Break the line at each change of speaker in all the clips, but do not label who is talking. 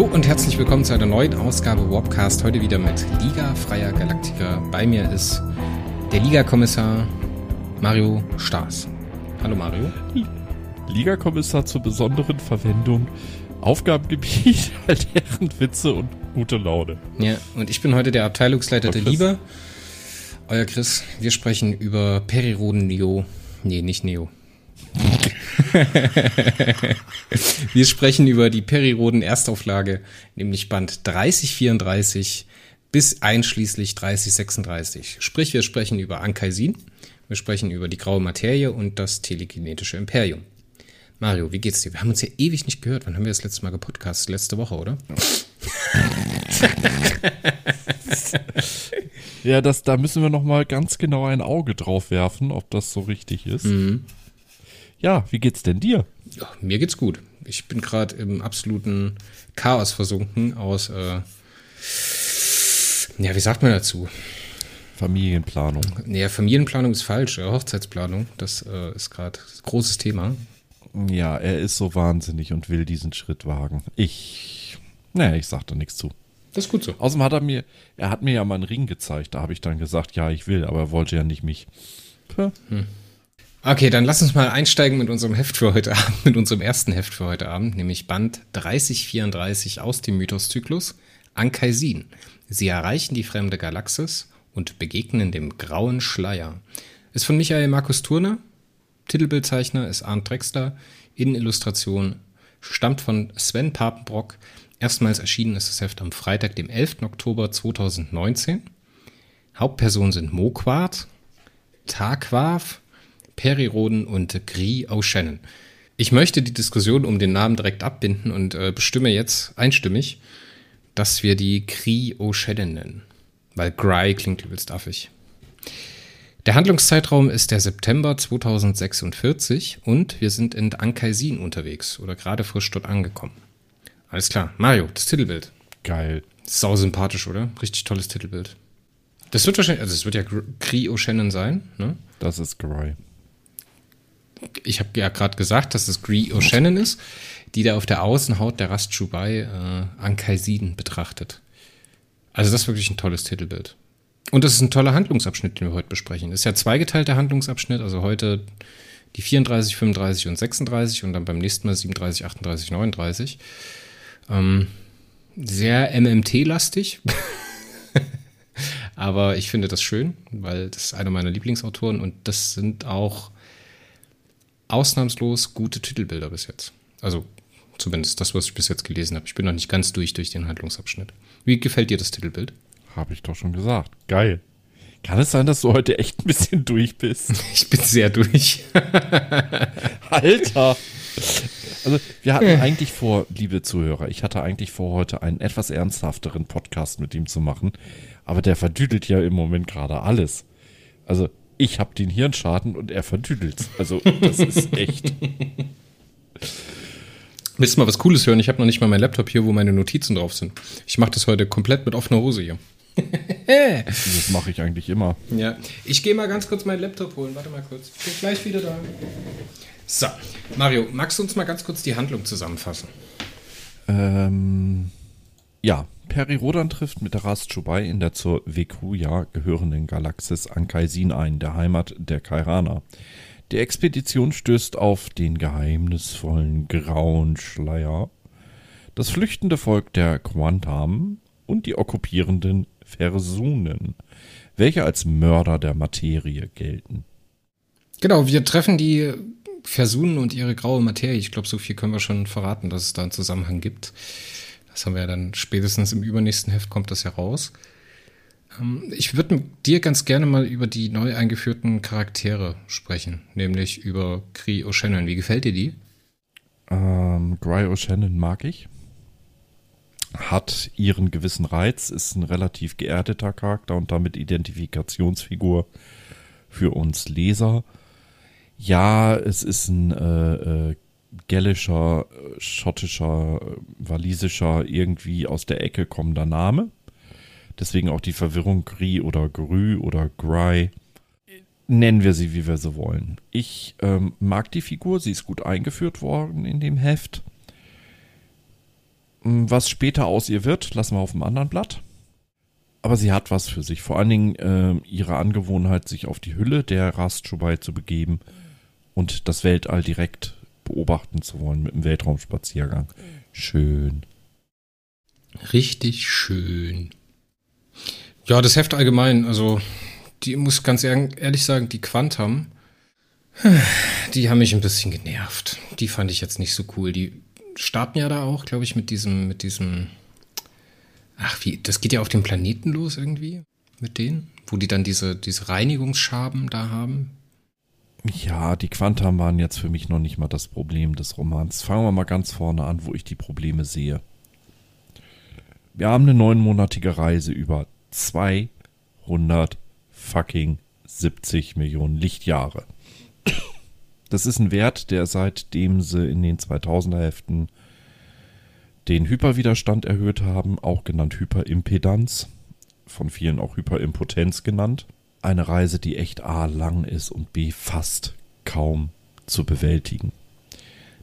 Hallo und herzlich willkommen zu einer neuen Ausgabe Warpcast. Heute wieder mit Liga Freier Galaktiker. Bei mir ist der Liga-Kommissar Mario Staas. Hallo Mario.
Liga-Kommissar zur besonderen Verwendung. Aufgabengebiet, deren Witze und gute Laune.
Ja, und ich bin heute der Abteilungsleiter der Liebe. Euer Chris, wir sprechen über Periroden Neo. Nee, nicht Neo. wir sprechen über die Periroden Erstauflage, nämlich Band 3034 bis einschließlich 3036. Sprich, wir sprechen über Ankaisin, wir sprechen über die graue Materie und das telekinetische Imperium. Mario, wie geht's dir? Wir haben uns ja ewig nicht gehört. Wann haben wir das letzte Mal gepodcastet? Letzte Woche, oder?
ja, das, da müssen wir noch mal ganz genau ein Auge drauf werfen, ob das so richtig ist. Mhm. Ja, wie geht's denn dir?
Ja, mir geht's gut. Ich bin gerade im absoluten Chaos versunken aus, äh, ja, wie sagt man dazu?
Familienplanung.
Ja, Familienplanung ist falsch. Hochzeitsplanung, das äh, ist gerade großes Thema.
Ja, er ist so wahnsinnig und will diesen Schritt wagen. Ich, naja, ich sag da nichts zu.
Das ist gut so.
Außerdem hat er mir, er hat mir ja mal einen Ring gezeigt. Da habe ich dann gesagt, ja, ich will, aber er wollte ja nicht mich. Hm.
Okay, dann lass uns mal einsteigen mit unserem Heft für heute Abend, mit unserem ersten Heft für heute Abend, nämlich Band 3034 aus dem Mythoszyklus Ankaisin. Sie erreichen die fremde Galaxis und begegnen dem grauen Schleier. Ist von Michael Markus Turner, Titelbildzeichner ist Arndt Drexler, Innenillustration stammt von Sven Papenbrock. Erstmals erschienen ist das Heft am Freitag, dem 11. Oktober 2019. Hauptpersonen sind Moquart, Tarquav, Periroden und Gris O'Shannon. Ich möchte die Diskussion um den Namen direkt abbinden und äh, bestimme jetzt einstimmig, dass wir die Gris O'Shannon nennen. Weil Gry klingt übelst affig. Der Handlungszeitraum ist der September 2046 und wir sind in Ankaisin unterwegs oder gerade frisch dort angekommen. Alles klar. Mario, das Titelbild.
Geil.
Sau sympathisch, oder? Richtig tolles Titelbild. Das wird wahrscheinlich, also es wird ja Cree O'Shannon sein, ne?
Das ist Gry
ich habe ja gerade gesagt, dass es Gree O'Shannon ist, die da auf der Außenhaut der Rastchubai äh, Ankaisiden betrachtet. Also das ist wirklich ein tolles Titelbild. Und das ist ein toller Handlungsabschnitt, den wir heute besprechen. Das ist ja zweigeteilter Handlungsabschnitt, also heute die 34, 35 und 36 und dann beim nächsten Mal 37, 38, 39. Ähm, sehr MMT-lastig. Aber ich finde das schön, weil das ist einer meiner Lieblingsautoren und das sind auch ausnahmslos gute Titelbilder bis jetzt. Also zumindest das, was ich bis jetzt gelesen habe. Ich bin noch nicht ganz durch durch den Handlungsabschnitt. Wie gefällt dir das Titelbild?
Habe ich doch schon gesagt. Geil. Kann es sein, dass du heute echt ein bisschen durch bist?
Ich bin sehr durch.
Alter. Also, wir hatten eigentlich vor, liebe Zuhörer, ich hatte eigentlich vor, heute einen etwas ernsthafteren Podcast mit ihm zu machen, aber der verdüdelt ja im Moment gerade alles. Also, ich habe den Hirnschaden und er verdüdelt. Also, das ist echt.
Willst du mal was Cooles hören? Ich habe noch nicht mal meinen Laptop hier, wo meine Notizen drauf sind. Ich mache das heute komplett mit offener Hose hier.
das mache ich eigentlich immer.
Ja, ich gehe mal ganz kurz meinen Laptop holen. Warte mal kurz. Ich bin gleich wieder da. So, Mario, magst du uns mal ganz kurz die Handlung zusammenfassen?
Ähm, ja, Peri Rodan trifft mit Ras Chubai in der zur Vekuya gehörenden Galaxis Ankaisin ein, der Heimat der Kairaner. Die Expedition stößt auf den geheimnisvollen grauen Schleier, das flüchtende Volk der Quantam und die okkupierenden Versunen, welche als Mörder der Materie gelten.
Genau, wir treffen die Versunen und ihre graue Materie. Ich glaube, so viel können wir schon verraten, dass es da einen Zusammenhang gibt. Das haben wir ja dann spätestens im übernächsten Heft kommt das ja raus. Ähm, ich würde mit dir ganz gerne mal über die neu eingeführten Charaktere sprechen, nämlich über Cree O'Shannon. Wie gefällt dir die?
Ähm, Gry O'Shannon mag ich. Hat ihren gewissen Reiz, ist ein relativ geerdeter Charakter und damit Identifikationsfigur für uns Leser. Ja, es ist ein äh, äh, gälischer, äh, schottischer, äh, walisischer, irgendwie aus der Ecke kommender Name. Deswegen auch die Verwirrung Gri oder Grü oder Gry. Nennen wir sie, wie wir sie wollen. Ich ähm, mag die Figur, sie ist gut eingeführt worden in dem Heft. Was später aus ihr wird, lassen wir auf dem anderen Blatt. Aber sie hat was für sich. Vor allen Dingen äh, ihre Angewohnheit, sich auf die Hülle der Rastschubai zu begeben und das Weltall direkt beobachten zu wollen mit dem Weltraumspaziergang. Schön.
Richtig schön. Ja, das Heft allgemein, also die muss ganz ehrlich sagen, die Quantum, die haben mich ein bisschen genervt. Die fand ich jetzt nicht so cool. Die starten ja da auch, glaube ich, mit diesem, mit diesem, ach wie, das geht ja auf dem Planeten los irgendwie mit denen, wo die dann diese, diese Reinigungsschaben da haben.
Ja, die Quantum waren jetzt für mich noch nicht mal das Problem des Romans. Fangen wir mal ganz vorne an, wo ich die Probleme sehe. Wir haben eine neunmonatige Reise über 200 fucking 70 Millionen Lichtjahre. Das ist ein Wert, der seitdem sie in den 2000er Heften den Hyperwiderstand erhöht haben, auch genannt Hyperimpedanz, von vielen auch Hyperimpotenz genannt. Eine Reise, die echt A lang ist und B fast kaum zu bewältigen.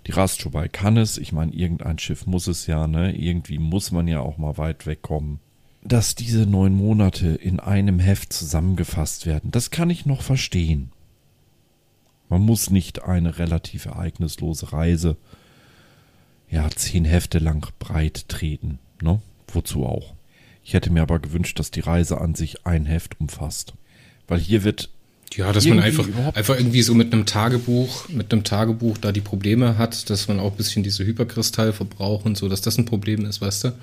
Die Rastschubai kann es, ich meine, irgendein Schiff muss es ja, ne? Irgendwie muss man ja auch mal weit wegkommen. Dass diese neun Monate in einem Heft zusammengefasst werden, das kann ich noch verstehen. Man muss nicht eine relativ ereignislose Reise ja zehn Hefte lang breit treten, ne? Wozu auch? Ich hätte mir aber gewünscht, dass die Reise an sich ein Heft umfasst. Weil hier wird.
Ja, dass man einfach, einfach irgendwie so mit einem Tagebuch, mit einem Tagebuch da die Probleme hat, dass man auch ein bisschen diese Hyperkristalle verbraucht und so, dass das ein Problem ist, weißt du?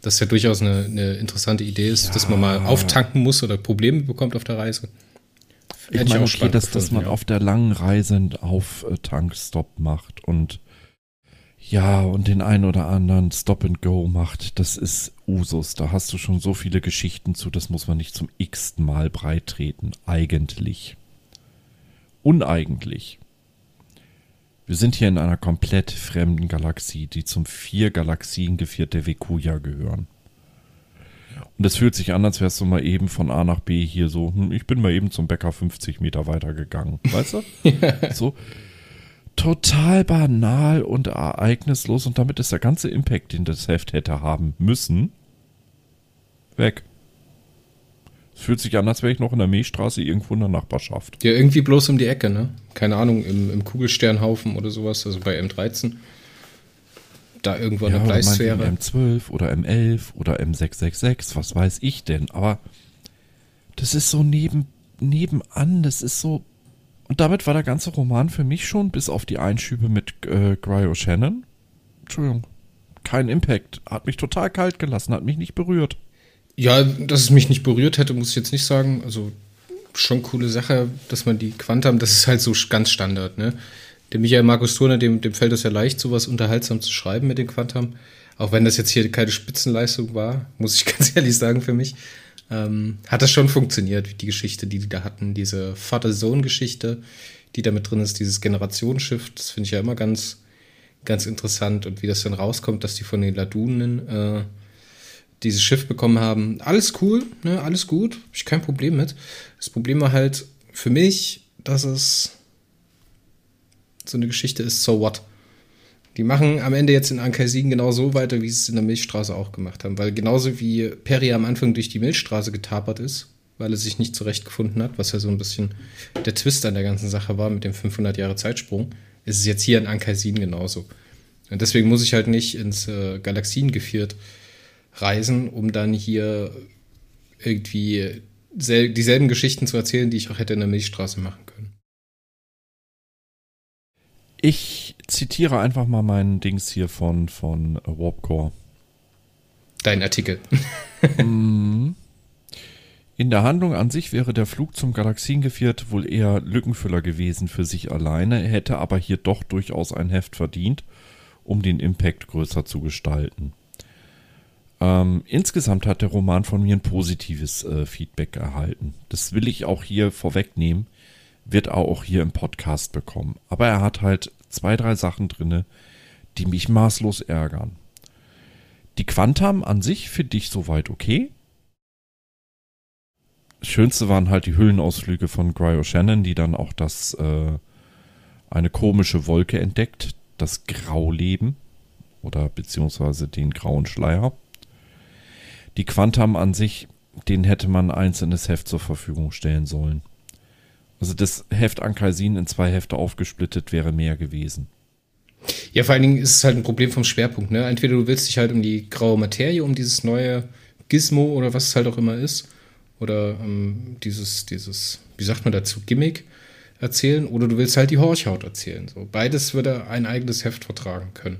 Das ja durchaus eine, eine interessante Idee ist, ja. dass man mal auftanken muss oder Probleme bekommt auf der Reise.
Hätte ich meine, okay, dass, dass man ja. auf der langen Reise einen Auftankstop macht und ja, und den einen oder anderen Stop and Go macht, das ist Usus. Da hast du schon so viele Geschichten zu, das muss man nicht zum x-ten Mal breit treten. Eigentlich. Uneigentlich. Wir sind hier in einer komplett fremden Galaxie, die zum vier Galaxien gevierte Vekuja gehören. Und es fühlt sich an, als wärst du mal eben von A nach B hier so, hm, ich bin mal eben zum Bäcker 50 Meter weiter gegangen. Weißt du? so total banal und ereignislos und damit ist der ganze Impact, den das Heft hätte haben müssen, weg. Es fühlt sich an, als wäre ich noch in der Milchstraße irgendwo in der Nachbarschaft.
Ja, irgendwie bloß um die Ecke, ne? Keine Ahnung, im, im Kugelsternhaufen oder sowas, also bei M13. Da irgendwo
ja,
in der Bleisphäre.
M12 oder M11 oder M666, was weiß ich denn? Aber das ist so neben, nebenan, das ist so und damit war der ganze Roman für mich schon, bis auf die Einschübe mit äh, Cryo Shannon. Entschuldigung. Kein Impact. Hat mich total kalt gelassen, hat mich nicht berührt.
Ja, dass es mich nicht berührt hätte, muss ich jetzt nicht sagen. Also schon coole Sache, dass man die Quantum, das ist halt so ganz Standard, ne? Dem Michael Markus Turner, dem, dem fällt es ja leicht, sowas unterhaltsam zu schreiben mit den Quantum. Auch wenn das jetzt hier keine Spitzenleistung war, muss ich ganz ehrlich sagen für mich ähm, hat das schon funktioniert, die Geschichte, die die da hatten, diese Vater-Sohn-Geschichte, die da mit drin ist, dieses Generationsschiff, das finde ich ja immer ganz, ganz interessant und wie das dann rauskommt, dass die von den Ladunen äh, dieses Schiff bekommen haben. Alles cool, ne, alles gut, habe ich kein Problem mit. Das Problem war halt für mich, dass es so eine Geschichte ist, so what? Die machen am Ende jetzt in Ankaisigen genau so weiter, wie sie es in der Milchstraße auch gemacht haben. Weil genauso wie Perry am Anfang durch die Milchstraße getapert ist, weil er sich nicht zurechtgefunden hat, was ja so ein bisschen der Twist an der ganzen Sache war mit dem 500 Jahre Zeitsprung, ist es jetzt hier in Ankaisin genauso. Und deswegen muss ich halt nicht ins äh, Galaxiengeviert reisen, um dann hier irgendwie dieselben Geschichten zu erzählen, die ich auch hätte in der Milchstraße machen können.
Ich zitiere einfach mal meinen Dings hier von, von Warpcore.
Dein Artikel.
In der Handlung an sich wäre der Flug zum Galaxiengeviert wohl eher Lückenfüller gewesen für sich alleine, hätte aber hier doch durchaus ein Heft verdient, um den Impact größer zu gestalten. Ähm, insgesamt hat der Roman von mir ein positives äh, Feedback erhalten. Das will ich auch hier vorwegnehmen wird er auch hier im Podcast bekommen. Aber er hat halt zwei, drei Sachen drinne, die mich maßlos ärgern. Die Quantum an sich finde ich soweit okay. Das Schönste waren halt die Hüllenausflüge von Cryo Shannon, die dann auch das äh, eine komische Wolke entdeckt, das Grauleben. oder beziehungsweise den grauen Schleier. Die Quantam an sich, den hätte man ein einzelnes Heft zur Verfügung stellen sollen. Also das Heft Ankaisin in zwei Hefte aufgesplittet wäre mehr gewesen.
Ja, vor allen Dingen ist es halt ein Problem vom Schwerpunkt. Ne? Entweder du willst dich halt um die graue Materie, um dieses neue Gizmo oder was es halt auch immer ist, oder ähm, dieses, dieses, wie sagt man dazu, Gimmick erzählen, oder du willst halt die Horchhaut erzählen. So, beides würde ein eigenes Heft vertragen können.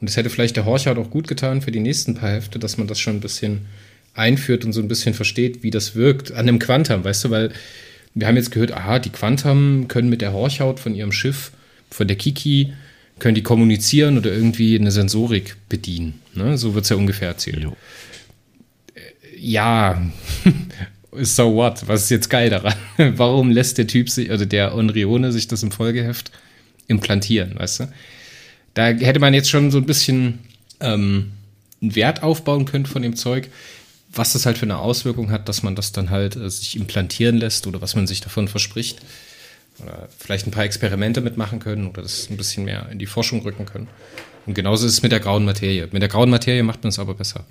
Und es hätte vielleicht der Horchhaut auch gut getan für die nächsten paar Hefte, dass man das schon ein bisschen einführt und so ein bisschen versteht, wie das wirkt an dem Quantum, weißt du, weil wir haben jetzt gehört, aha, die Quantum können mit der Horchhaut von ihrem Schiff, von der Kiki, können die kommunizieren oder irgendwie eine Sensorik bedienen. Ne? So wird es ja ungefähr erzählt. Jo. Äh, ja, so what? Was ist jetzt geil daran? Warum lässt der Typ sich, also der Onrione sich das im Folgeheft implantieren, weißt du? Da hätte man jetzt schon so ein bisschen ähm, einen Wert aufbauen können von dem Zeug, was das halt für eine Auswirkung hat, dass man das dann halt äh, sich implantieren lässt oder was man sich davon verspricht. Oder vielleicht ein paar Experimente mitmachen können oder das ein bisschen mehr in die Forschung rücken können. Und genauso ist es mit der grauen Materie. Mit der grauen Materie macht man es aber besser.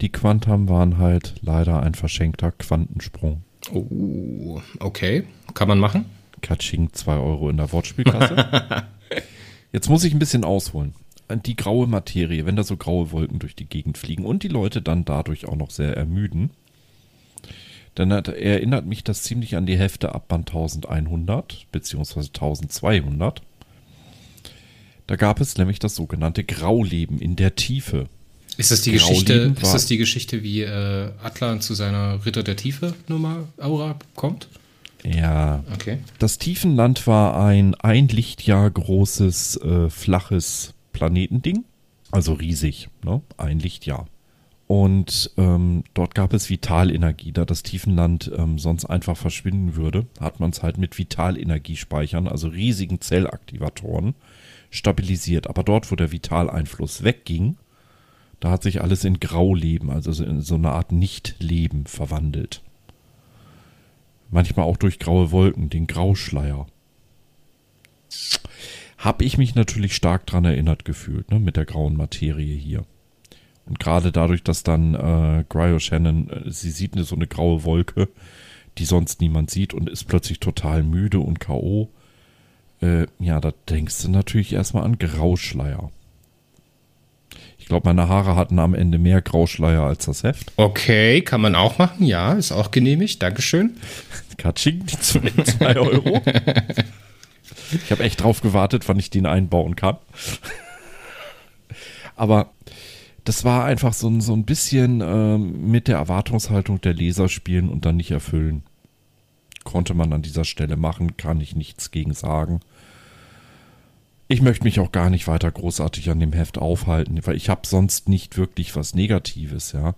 Die Quantum waren halt leider ein verschenkter Quantensprung.
Oh, okay. Kann man machen?
Katsching, 2 Euro in der Wortspielkasse. Jetzt muss ich ein bisschen ausholen. Die graue Materie, wenn da so graue Wolken durch die Gegend fliegen und die Leute dann dadurch auch noch sehr ermüden, dann hat, erinnert mich das ziemlich an die Hefte ab Band 1100 beziehungsweise 1200. Da gab es nämlich das sogenannte Grauleben in der Tiefe.
Ist das die Geschichte, ist das die Geschichte, wie äh, Atlan zu seiner Ritter der Tiefe Nummer Aura kommt?
Ja. Okay. Das Tiefenland war ein ein Lichtjahr großes, äh, flaches Planetending. Also riesig, ne? Ein Lichtjahr. Und ähm, dort gab es Vitalenergie. Da das Tiefenland ähm, sonst einfach verschwinden würde, hat man es halt mit Vitalenergiespeichern, also riesigen Zellaktivatoren, stabilisiert. Aber dort, wo der Vitaleinfluss wegging, da hat sich alles in Grauleben, also in so eine Art Nichtleben verwandelt. Manchmal auch durch graue Wolken, den Grauschleier. Hab ich mich natürlich stark dran erinnert gefühlt, ne, mit der grauen Materie hier. Und gerade dadurch, dass dann äh, Cryo Shannon, äh, sie sieht eine, so eine graue Wolke, die sonst niemand sieht und ist plötzlich total müde und K.O. Äh, ja, da denkst du natürlich erstmal an Grauschleier. Ich glaube, meine Haare hatten am Ende mehr Grauschleier als das Heft.
Okay, kann man auch machen. Ja, ist auch genehmigt. Dankeschön.
Katsching, die 2 Euro. ich habe echt drauf gewartet, wann ich den einbauen kann. Aber das war einfach so, so ein bisschen ähm, mit der Erwartungshaltung der Leser spielen und dann nicht erfüllen. Konnte man an dieser Stelle machen, kann ich nichts gegen sagen. Ich möchte mich auch gar nicht weiter großartig an dem Heft aufhalten, weil ich habe sonst nicht wirklich was Negatives, ja.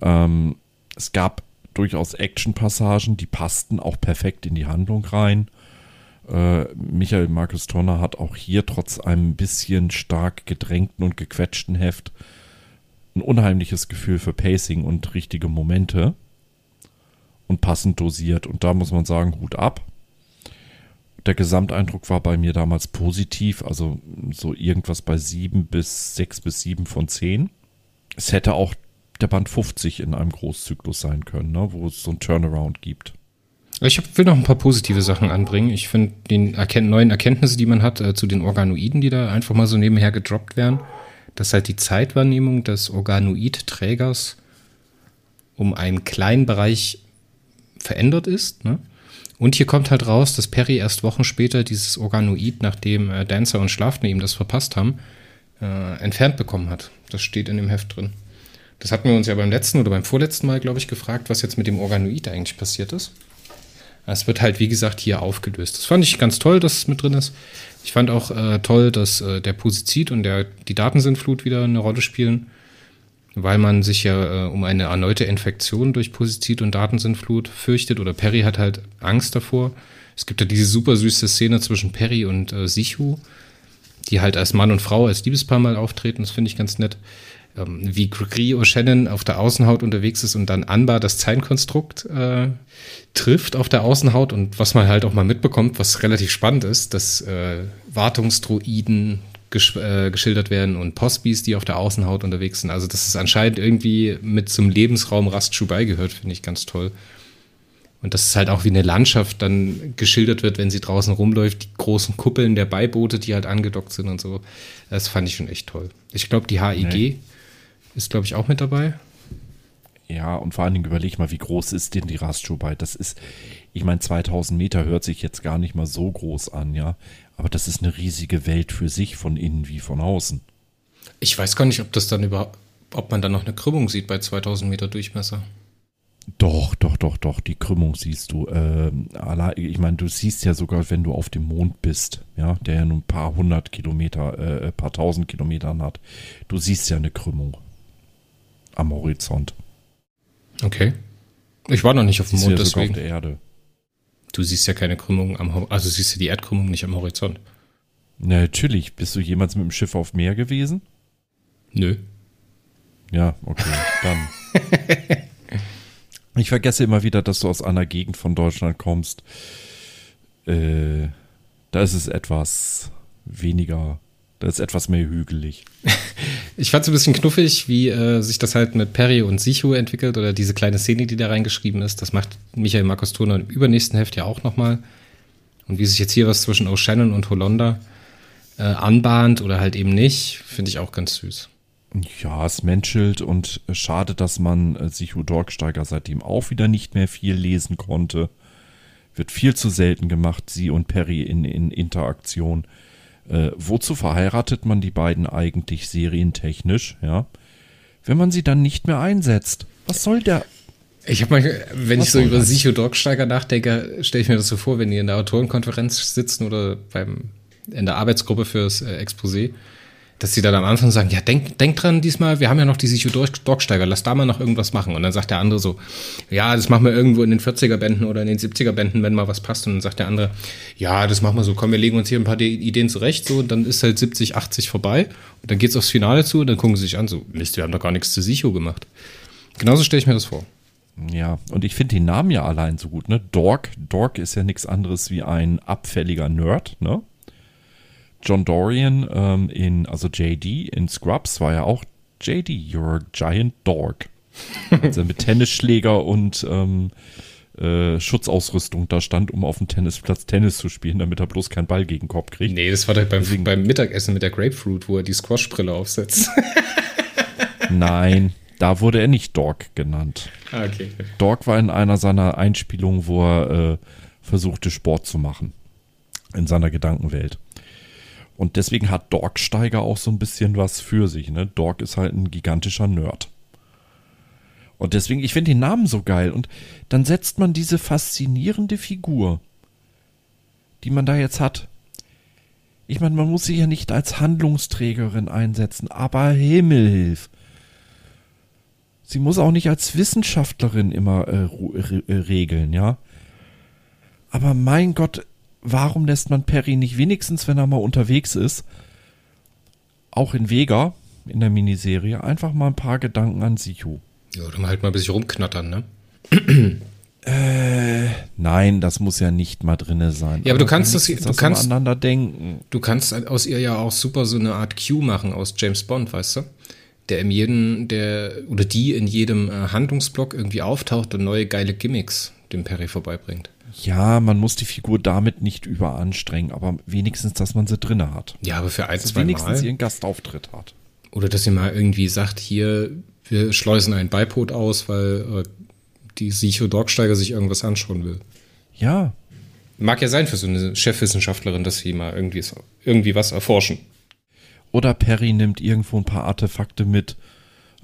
Ähm, es gab durchaus Action-Passagen, die passten auch perfekt in die Handlung rein. Äh, Michael Markus Tonner hat auch hier trotz einem bisschen stark gedrängten und gequetschten Heft ein unheimliches Gefühl für Pacing und richtige Momente und passend dosiert. Und da muss man sagen, Hut ab der Gesamteindruck war bei mir damals positiv, also so irgendwas bei sieben bis sechs bis sieben von zehn. Es hätte auch der Band 50 in einem Großzyklus sein können, ne, wo es so ein Turnaround gibt.
Ich will noch ein paar positive Sachen anbringen. Ich finde die Erkennt neuen Erkenntnisse, die man hat äh, zu den Organoiden, die da einfach mal so nebenher gedroppt werden, dass halt die Zeitwahrnehmung des Organoid-Trägers um einen kleinen Bereich verändert ist. Ne? Und hier kommt halt raus, dass Perry erst Wochen später dieses Organoid, nachdem äh, Dancer und Schlafner ihm das verpasst haben, äh, entfernt bekommen hat. Das steht in dem Heft drin. Das hatten wir uns ja beim letzten oder beim vorletzten Mal, glaube ich, gefragt, was jetzt mit dem Organoid eigentlich passiert ist. Es wird halt, wie gesagt, hier aufgelöst. Das fand ich ganz toll, dass es mit drin ist. Ich fand auch äh, toll, dass äh, der Posizid und der, die Datensintflut wieder eine Rolle spielen weil man sich ja äh, um eine erneute Infektion durch Posizid und Datensintflut fürchtet oder Perry hat halt Angst davor. Es gibt ja diese super süße Szene zwischen Perry und äh, Sichu, die halt als Mann und Frau, als Liebespaar mal auftreten, das finde ich ganz nett. Ähm, wie Gregory O'Shannon auf der Außenhaut unterwegs ist und dann Anbar das Zeilenkonstrukt äh, trifft auf der Außenhaut und was man halt auch mal mitbekommt, was relativ spannend ist, dass äh, Wartungsdroiden gesch äh, geschildert werden und Postbis, die auf der Außenhaut unterwegs sind. Also, dass es anscheinend irgendwie mit zum Lebensraum Rastschuh beigehört, finde ich ganz toll. Und dass es halt auch wie eine Landschaft dann geschildert wird, wenn sie draußen rumläuft, die großen Kuppeln der Beiboote, die halt angedockt sind und so. Das fand ich schon echt toll. Ich glaube, die HIG nee. Ist, glaube ich, auch mit dabei.
Ja, und vor allen Dingen überleg mal, wie groß ist denn die Rastschuhbei? Das ist, ich meine, 2000 Meter hört sich jetzt gar nicht mal so groß an, ja. Aber das ist eine riesige Welt für sich, von innen wie von außen.
Ich weiß gar nicht, ob das dann überhaupt, ob man dann noch eine Krümmung sieht bei 2000 Meter Durchmesser.
Doch, doch, doch, doch, die Krümmung siehst du. Ähm, ich meine, du siehst ja sogar, wenn du auf dem Mond bist, ja, der ja nur ein paar hundert Kilometer, äh, ein paar tausend Kilometern hat. Du siehst ja eine Krümmung am Horizont.
Okay. Ich war noch nicht auf dem Mond,
deswegen. auf der Erde.
Du siehst ja keine Krümmung am Horizont, also siehst du die Erdkrümmung nicht am Horizont.
Na, natürlich. Bist du jemals mit dem Schiff auf Meer gewesen?
Nö.
Ja, okay, dann. ich vergesse immer wieder, dass du aus einer Gegend von Deutschland kommst. Äh, da ist es etwas weniger das ist etwas mehr hügelig.
Ich fand es ein bisschen knuffig, wie äh, sich das halt mit Perry und Sichu entwickelt oder diese kleine Szene, die da reingeschrieben ist. Das macht Michael Markus Turner im übernächsten Heft ja auch nochmal. Und wie sich jetzt hier was zwischen O'Shannon und Hollander äh, anbahnt oder halt eben nicht, finde ich auch ganz süß.
Ja, es menschelt und schade, dass man äh, Sichu Dorksteiger seitdem auch wieder nicht mehr viel lesen konnte. Wird viel zu selten gemacht, sie und Perry in, in Interaktion. Äh, wozu verheiratet man die beiden eigentlich serientechnisch, ja? Wenn man sie dann nicht mehr einsetzt. Was soll der?
Ich habe manchmal, wenn Was ich so über? Sicho Dogsteiger nachdenke, stelle ich mir das so vor, wenn die in der Autorenkonferenz sitzen oder beim, in der Arbeitsgruppe fürs äh, Exposé dass sie dann am Anfang sagen, ja, denk, denk dran diesmal, wir haben ja noch die Sichu Dogsteiger, lass da mal noch irgendwas machen. Und dann sagt der andere so, ja, das machen wir irgendwo in den 40er-Bänden oder in den 70er-Bänden, wenn mal was passt. Und dann sagt der andere, ja, das machen wir so, komm, wir legen uns hier ein paar Ideen zurecht, so, und dann ist halt 70, 80 vorbei. Und dann geht's aufs Finale zu und dann gucken sie sich an, so, Mist, wir haben doch gar nichts zu Sichu gemacht. Genauso stelle ich mir das vor.
Ja, und ich finde den Namen ja allein so gut, ne? Dork, Dork ist ja nichts anderes wie ein abfälliger Nerd, ne? John Dorian ähm, in, also JD in Scrubs war ja auch JD, you're a giant dog. also mit Tennisschläger und ähm, äh, Schutzausrüstung da stand, um auf dem Tennisplatz Tennis zu spielen, damit er bloß keinen Ball gegen den Kopf kriegt.
Nee, das war doch beim, beim Mittagessen mit der Grapefruit, wo er die Squashbrille aufsetzt.
Nein, da wurde er nicht Dog genannt.
Ah, okay.
Dog war in einer seiner Einspielungen, wo er äh, versuchte, Sport zu machen. In seiner Gedankenwelt. Und deswegen hat Dorksteiger auch so ein bisschen was für sich. Ne? Dork ist halt ein gigantischer Nerd. Und deswegen, ich finde den Namen so geil. Und dann setzt man diese faszinierende Figur, die man da jetzt hat. Ich meine, man muss sie ja nicht als Handlungsträgerin einsetzen, aber Himmelhilf. Sie muss auch nicht als Wissenschaftlerin immer äh, regeln, ja. Aber mein Gott, warum lässt man Perry nicht wenigstens, wenn er mal unterwegs ist, auch in Vega, in der Miniserie, einfach mal ein paar Gedanken an Sichu?
Ja, oder mal halt mal ein bisschen rumknattern, ne?
Äh, nein, das muss ja nicht mal drinne sein.
Ja, aber, aber du kannst das, du
das
kannst
aneinander denken.
Du kannst aus ihr ja auch super so eine Art Q machen aus James Bond, weißt du? Der in jedem, der oder die in jedem äh, Handlungsblock irgendwie auftaucht und neue geile Gimmicks dem Perry vorbeibringt.
Ja, man muss die Figur damit nicht überanstrengen, aber wenigstens, dass man sie drinne hat.
Ja, aber für ein,
dass
zwei
wenigstens Mal. ihren Gastauftritt hat.
Oder dass sie mal irgendwie sagt, hier, wir schleusen ein Beipot aus, weil äh, die Sicho Dorksteiger sich irgendwas anschauen will.
Ja.
Mag ja sein für so eine Chefwissenschaftlerin, dass sie mal irgendwie, irgendwie was erforschen.
Oder Perry nimmt irgendwo ein paar Artefakte mit,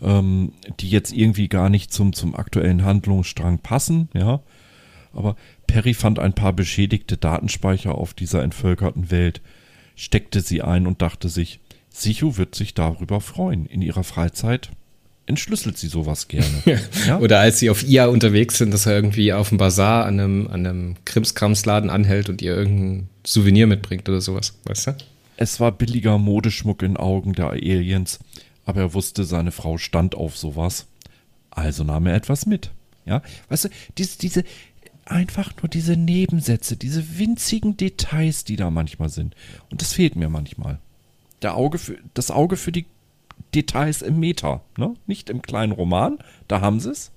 ähm, die jetzt irgendwie gar nicht zum, zum aktuellen Handlungsstrang passen, ja. Aber Perry fand ein paar beschädigte Datenspeicher auf dieser entvölkerten Welt, steckte sie ein und dachte sich, Sichu wird sich darüber freuen. In ihrer Freizeit entschlüsselt sie sowas gerne.
ja? Oder als sie auf IA unterwegs sind, dass er irgendwie auf dem Bazar an einem, an einem Krimskramsladen anhält und ihr irgendein Souvenir mitbringt oder sowas, weißt du?
Es war billiger Modeschmuck in Augen der Aliens, aber er wusste, seine Frau stand auf sowas. Also nahm er etwas mit. Ja, weißt du, diese, diese, einfach nur diese Nebensätze, diese winzigen Details, die da manchmal sind. Und das fehlt mir manchmal. der Auge für, das Auge für die Details im Meta. Ne? Nicht im kleinen Roman, da haben sie es.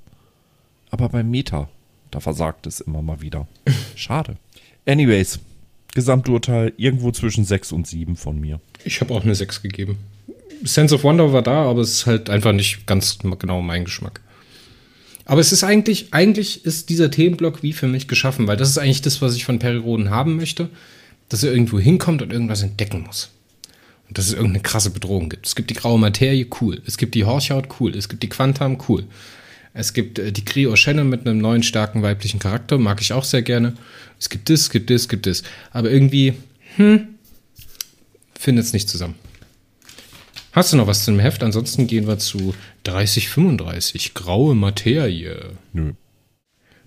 Aber beim Meta, da versagt es immer mal wieder. Schade. Anyways, Gesamturteil irgendwo zwischen 6 und 7 von mir.
Ich habe auch eine 6 gegeben. Sense of Wonder war da, aber es ist halt einfach nicht ganz genau mein Geschmack. Aber es ist eigentlich, eigentlich ist dieser Themenblock wie für mich geschaffen, weil das ist eigentlich das, was ich von Perry haben möchte, dass er irgendwo hinkommt und irgendwas entdecken muss. Und dass es irgendeine krasse Bedrohung gibt. Es gibt die graue Materie, cool. Es gibt die Horchhaut, cool. Es gibt die Quantam, cool. Es gibt äh, die Cree O'Shannon mit einem neuen, starken weiblichen Charakter, mag ich auch sehr gerne. Es gibt das, gibt das, gibt das. Aber irgendwie, hm, findet es nicht zusammen. Hast du noch was zu dem Heft? Ansonsten gehen wir zu 3035, graue Materie.
Nö.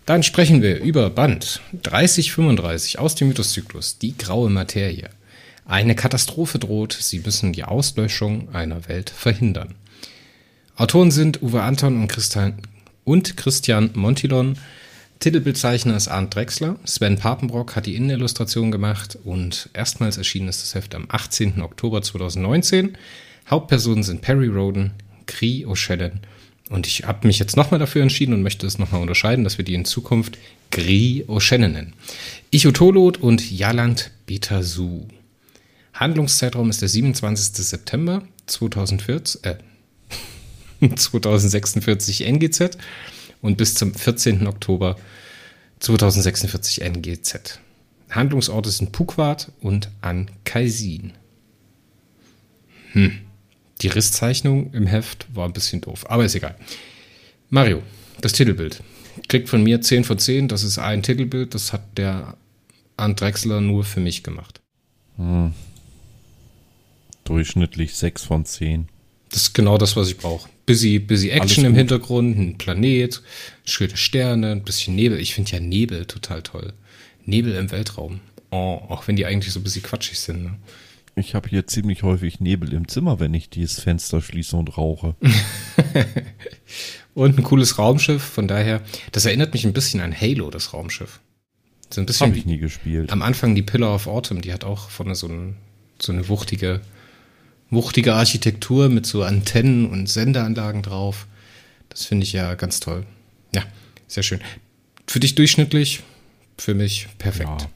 Dann sprechen wir über Band 3035 aus dem Mythoszyklus, die graue Materie. Eine Katastrophe droht, sie müssen die Auslöschung einer Welt verhindern. Autoren sind Uwe Anton und Christian, und Christian Montilon. Titelbezeichner ist Arndt Drexler. Sven Papenbrock hat die Innenillustration gemacht und erstmals erschienen ist das Heft am 18. Oktober 2019. Hauptpersonen sind Perry Roden, Cree O'Shannon und ich habe mich jetzt nochmal dafür entschieden und möchte es nochmal unterscheiden, dass wir die in Zukunft Gri O'Shannon nennen. Ichotolot und Jaland Betasu. Handlungszeitraum ist der 27. September 2014, äh, 2046 NGZ und bis zum 14. Oktober 2046 NGZ. Handlungsorte sind Pukwart und Ankaisin. Hm. Die Risszeichnung im Heft war ein bisschen doof, aber ist egal. Mario, das Titelbild. Kriegt von mir 10 von 10. Das ist ein Titelbild, das hat der Ant Drexler nur für mich gemacht.
Hm. Durchschnittlich 6 von 10.
Das ist genau das, was ich brauche. Busy, busy Action im Hintergrund, ein Planet, schöne Sterne, ein bisschen Nebel. Ich finde ja Nebel total toll. Nebel im Weltraum. Oh, auch wenn die eigentlich so ein bisschen quatschig sind. Ne?
Ich habe hier ziemlich häufig Nebel im Zimmer, wenn ich dieses Fenster schließe und rauche.
und ein cooles Raumschiff, von daher, das erinnert mich ein bisschen an Halo, das Raumschiff.
So ein bisschen Hab ich nie gespielt.
Am Anfang die Pillar of Autumn, die hat auch vorne so, ein, so eine wuchtige, wuchtige Architektur mit so Antennen und Sendeanlagen drauf. Das finde ich ja ganz toll. Ja, sehr schön. Für dich durchschnittlich, für mich perfekt. Ja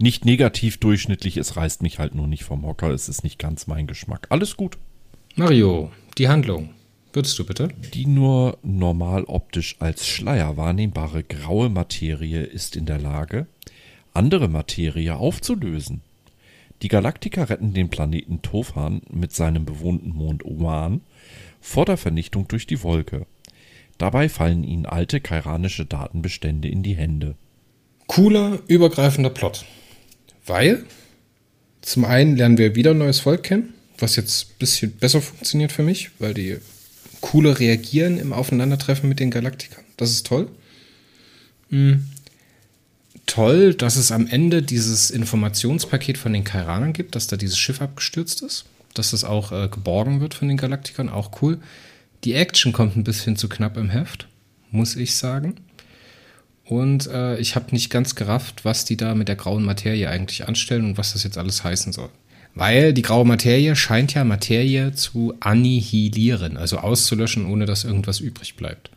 nicht negativ durchschnittlich, es reißt mich halt nur nicht vom Hocker, es ist nicht ganz mein Geschmack. Alles gut.
Mario, die Handlung. Würdest du bitte?
Die nur normal optisch als Schleier wahrnehmbare graue Materie ist in der Lage, andere Materie aufzulösen. Die Galaktiker retten den Planeten Tofan mit seinem bewohnten Mond Oman vor der Vernichtung durch die Wolke. Dabei fallen ihnen alte kairanische Datenbestände in die Hände.
Cooler, übergreifender Plot. Weil zum einen lernen wir wieder ein neues Volk kennen, was jetzt ein bisschen besser funktioniert für mich, weil die cooler reagieren im Aufeinandertreffen mit den Galaktikern. Das ist toll. Mhm. Toll, dass es am Ende dieses Informationspaket von den Kairanern gibt, dass da dieses Schiff abgestürzt ist. Dass das auch äh, geborgen wird von den Galaktikern, auch cool. Die Action kommt ein bisschen zu knapp im Heft, muss ich sagen. Und äh, ich habe nicht ganz gerafft, was die da mit der grauen Materie eigentlich anstellen und was das jetzt alles heißen soll. Weil die graue Materie scheint ja Materie zu annihilieren, also auszulöschen, ohne dass irgendwas übrig bleibt.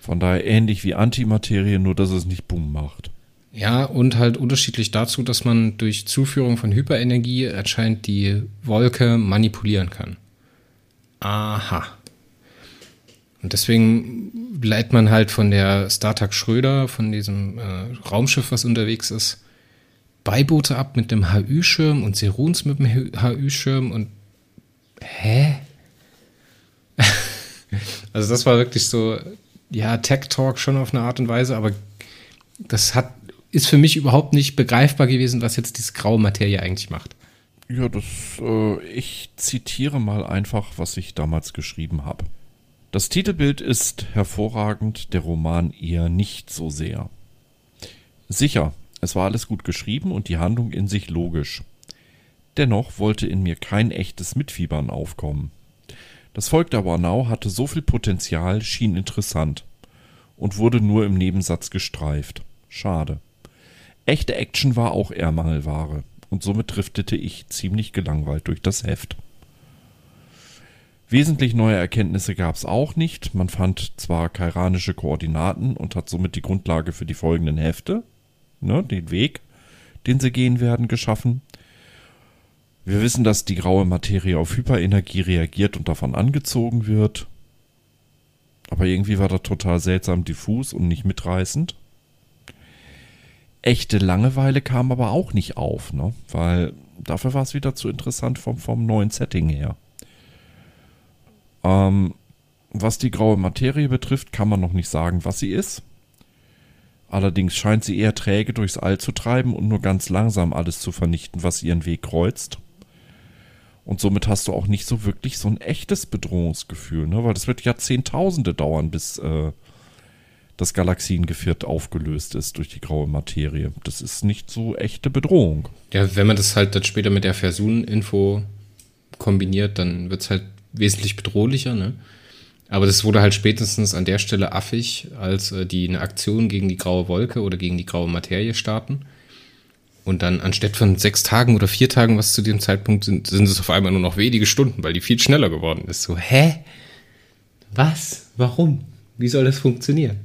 Von daher ähnlich wie Antimaterie, nur dass es nicht Boom macht.
Ja, und halt unterschiedlich dazu, dass man durch Zuführung von Hyperenergie anscheinend die Wolke manipulieren kann. Aha. Und deswegen leitet man halt von der StarTAC Schröder, von diesem äh, Raumschiff, was unterwegs ist, Beiboote ab mit dem HÜ-Schirm und Seruns mit dem HÜ-Schirm und hä? also das war wirklich so, ja, Tech-Talk schon auf eine Art und Weise, aber das hat, ist für mich überhaupt nicht begreifbar gewesen, was jetzt diese graue Materie eigentlich macht.
Ja, das, äh, ich zitiere mal einfach, was ich damals geschrieben habe. Das Titelbild ist hervorragend, der Roman eher nicht so sehr. Sicher, es war alles gut geschrieben und die Handlung in sich logisch. Dennoch wollte in mir kein echtes Mitfiebern aufkommen. Das Volk der Warnau hatte so viel Potenzial, schien interessant und wurde nur im Nebensatz gestreift. Schade. Echte Action war auch eher Mangelware. und somit driftete ich ziemlich gelangweilt durch das Heft. Wesentlich neue Erkenntnisse gab es auch nicht. Man fand zwar kairanische Koordinaten und hat somit die Grundlage für die folgenden Hefte, ne, den Weg, den sie gehen werden, geschaffen. Wir wissen, dass die graue Materie auf Hyperenergie reagiert und davon angezogen wird. Aber irgendwie war das total seltsam diffus und nicht mitreißend. Echte Langeweile kam aber auch nicht auf, ne? weil dafür war es wieder zu interessant vom, vom neuen Setting her. Ähm, was die graue Materie betrifft, kann man noch nicht sagen, was sie ist. Allerdings scheint sie eher träge durchs All zu treiben und nur ganz langsam alles zu vernichten, was ihren Weg kreuzt. Und somit hast du auch nicht so wirklich so ein echtes Bedrohungsgefühl, ne? weil das wird Jahrzehntausende dauern, bis äh, das Galaxiengefährt aufgelöst ist durch die graue Materie. Das ist nicht so echte Bedrohung.
Ja, wenn man das halt dann später mit der Versun-Info kombiniert, dann wird es halt wesentlich bedrohlicher, ne? Aber das wurde halt spätestens an der Stelle affig, als äh, die eine Aktion gegen die graue Wolke oder gegen die graue Materie starten. Und dann anstatt von sechs Tagen oder vier Tagen, was zu dem Zeitpunkt sind, sind es auf einmal nur noch wenige Stunden, weil die viel schneller geworden ist. So, hä? Was? Warum? Wie soll das funktionieren?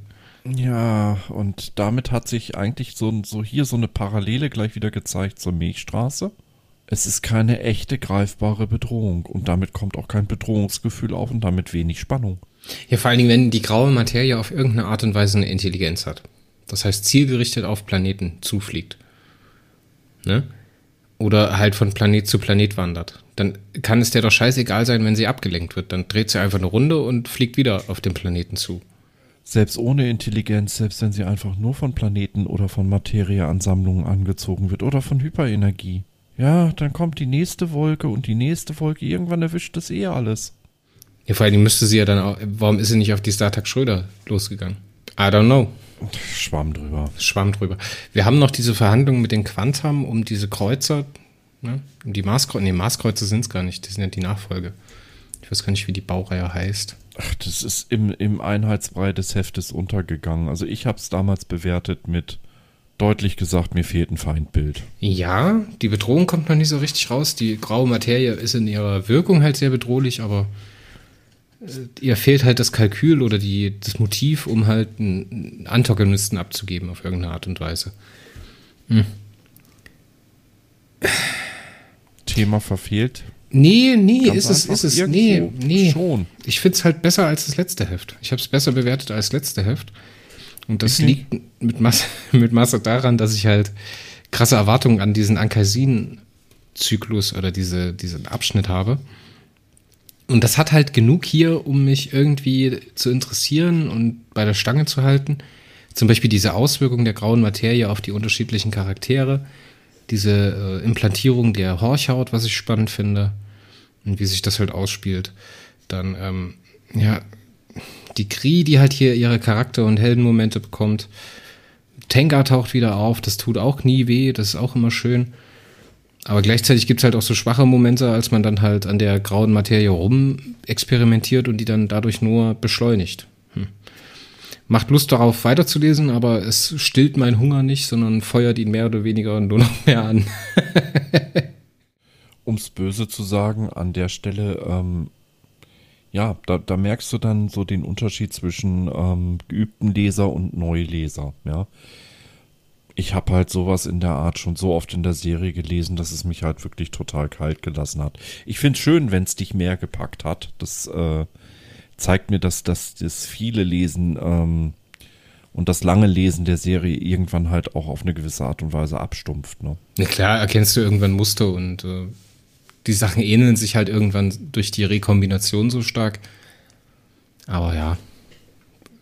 Ja, und damit hat sich eigentlich so, so hier so eine Parallele gleich wieder gezeigt zur Milchstraße. Es ist keine echte greifbare Bedrohung und damit kommt auch kein Bedrohungsgefühl auf und damit wenig Spannung.
Ja, vor allen Dingen, wenn die graue Materie auf irgendeine Art und Weise eine Intelligenz hat. Das heißt, zielgerichtet auf Planeten zufliegt. Ne? Oder halt von Planet zu Planet wandert. Dann kann es der doch scheißegal sein, wenn sie abgelenkt wird. Dann dreht sie einfach eine Runde und fliegt wieder auf den Planeten zu.
Selbst ohne Intelligenz, selbst wenn sie einfach nur von Planeten oder von Materieansammlungen angezogen wird oder von Hyperenergie. Ja, dann kommt die nächste Wolke und die nächste Wolke. Irgendwann erwischt das eh alles.
Ja, vor allem müsste sie ja dann auch, warum ist sie nicht auf die StarTag Schröder losgegangen? I don't know.
Schwamm drüber.
Schwamm drüber. Wir haben noch diese Verhandlungen mit den Quantam um diese Kreuzer, ne? um die Marskreuzer. Nee, Marskreuzer sind es gar nicht, die sind ja die Nachfolge. Ich weiß gar nicht, wie die Baureihe heißt.
Ach, das ist im, im Einheitsbrei des Heftes untergegangen. Also ich habe es damals bewertet mit deutlich gesagt, mir fehlt ein Feindbild.
Ja, die Bedrohung kommt noch nicht so richtig raus. Die graue Materie ist in ihrer Wirkung halt sehr bedrohlich, aber äh, ihr fehlt halt das Kalkül oder die, das Motiv, um halt einen Antagonisten abzugeben auf irgendeine Art und Weise. Hm.
Thema verfehlt.
Nee, nee, Ganz ist es, ist es. Nee, nee.
Schon.
Ich finde es halt besser als das letzte Heft. Ich habe es besser bewertet als das letzte Heft. Und das mhm. liegt mit Masse, mit Masse daran, dass ich halt krasse Erwartungen an diesen Ankaisin-Zyklus oder diese, diesen Abschnitt habe. Und das hat halt genug hier, um mich irgendwie zu interessieren und bei der Stange zu halten. Zum Beispiel diese Auswirkung der grauen Materie auf die unterschiedlichen Charaktere, diese äh, Implantierung der Horchhaut, was ich spannend finde und wie sich das halt ausspielt. Dann, ähm, ja, die Kri, die halt hier ihre Charakter- und Heldenmomente bekommt. Tenga taucht wieder auf, das tut auch nie weh, das ist auch immer schön. Aber gleichzeitig gibt es halt auch so schwache Momente, als man dann halt an der grauen Materie rum experimentiert und die dann dadurch nur beschleunigt. Hm. Macht Lust darauf weiterzulesen, aber es stillt meinen Hunger nicht, sondern feuert ihn mehr oder weniger nur noch mehr an.
um es böse zu sagen, an der Stelle ähm, ja, da, da merkst du dann so den Unterschied zwischen ähm, geübten Leser und Neuleser, ja. Ich habe halt sowas in der Art schon so oft in der Serie gelesen, dass es mich halt wirklich total kalt gelassen hat. Ich finde es schön, wenn es dich mehr gepackt hat. Das äh, zeigt mir, dass, dass das viele Lesen ähm, und das lange Lesen der Serie irgendwann halt auch auf eine gewisse Art und Weise abstumpft. Ne?
Ja, klar, erkennst du irgendwann Muster und äh, die Sachen ähneln sich halt irgendwann durch die Rekombination so stark. Aber ja,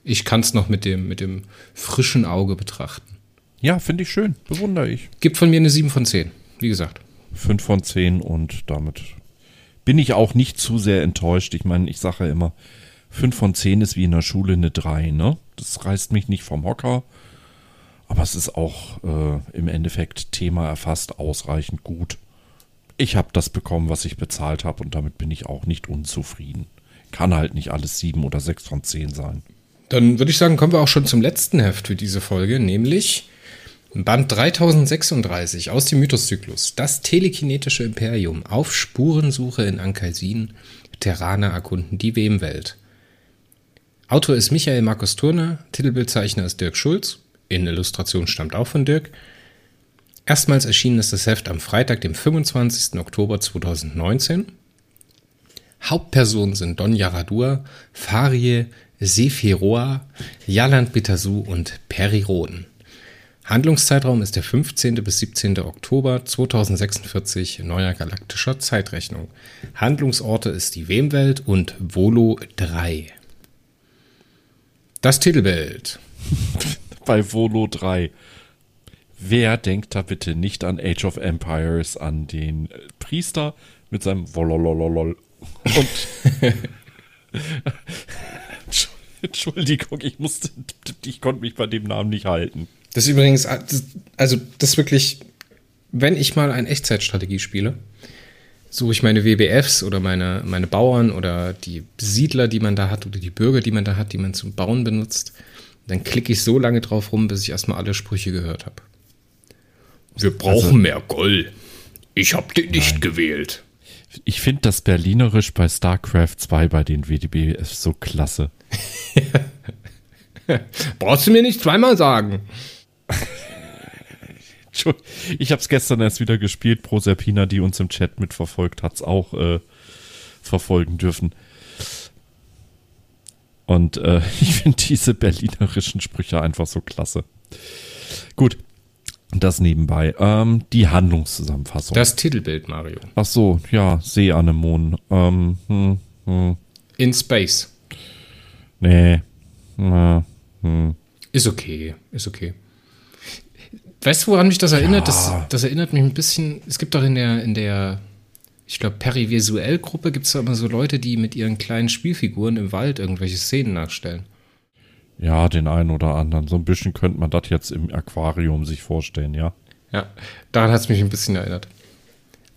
ich kann es noch mit dem, mit dem frischen Auge betrachten.
Ja, finde ich schön. Bewundere ich.
Gibt von mir eine 7 von 10, wie gesagt.
5 von 10 und damit bin ich auch nicht zu sehr enttäuscht. Ich meine, ich sage ja immer, 5 von 10 ist wie in der Schule eine 3, ne? Das reißt mich nicht vom Hocker. Aber es ist auch äh, im Endeffekt Thema erfasst ausreichend gut ich habe das bekommen, was ich bezahlt habe und damit bin ich auch nicht unzufrieden. Kann halt nicht alles sieben oder sechs von zehn sein.
Dann würde ich sagen, kommen wir auch schon zum letzten Heft für diese Folge, nämlich Band 3036 aus dem Mythoszyklus. Das telekinetische Imperium auf Spurensuche in Ankaisin. Terraner erkunden die Wemwelt. Autor ist Michael Markus Turner, Titelbildzeichner ist Dirk Schulz. In Illustration stammt auch von Dirk. Erstmals erschienen ist das Heft am Freitag, dem 25. Oktober 2019. Hauptpersonen sind Don Yaradua, Farie, Sephiroa, Yaland Bitasu und Periroden. Handlungszeitraum ist der 15. bis 17. Oktober 2046 neuer galaktischer Zeitrechnung. Handlungsorte ist die Wemwelt und Volo 3. Das Titelbild.
Bei Volo 3. Wer denkt da bitte nicht an Age of Empires, an den Priester mit seinem Wololololol und Entschuldigung, ich musste, ich konnte mich bei dem Namen nicht halten.
Das ist übrigens, also das ist wirklich, wenn ich mal ein Echtzeitstrategie spiele, suche ich meine WBFs oder meine, meine Bauern oder die Siedler, die man da hat oder die Bürger, die man da hat, die man zum Bauen benutzt. Dann klicke ich so lange drauf rum, bis ich erstmal alle Sprüche gehört habe. Wir brauchen also, mehr Gold. Ich habe den nicht nein. gewählt.
Ich finde das Berlinerisch bei StarCraft 2 bei den WDBFs so klasse.
Brauchst du mir nicht zweimal sagen.
Ich habe es gestern erst wieder gespielt. Pro Serpina, die uns im Chat mitverfolgt, hat es auch äh, verfolgen dürfen. Und äh, ich finde diese berlinerischen Sprüche einfach so klasse. Gut, das nebenbei. Ähm, die Handlungszusammenfassung.
Das Titelbild, Mario.
Ach so, ja, Seeanemon. Ähm, hm,
hm. In Space.
Nee. Na, hm.
Ist okay, ist okay. Weißt du, woran mich das erinnert? Ja. Das, das erinnert mich ein bisschen. Es gibt doch in der, in der, ich glaube, Perivisuell-Gruppe gibt es da immer so Leute, die mit ihren kleinen Spielfiguren im Wald irgendwelche Szenen nachstellen.
Ja, den einen oder anderen. So ein bisschen könnte man das jetzt im Aquarium sich vorstellen, ja.
Ja, daran hat es mich ein bisschen erinnert.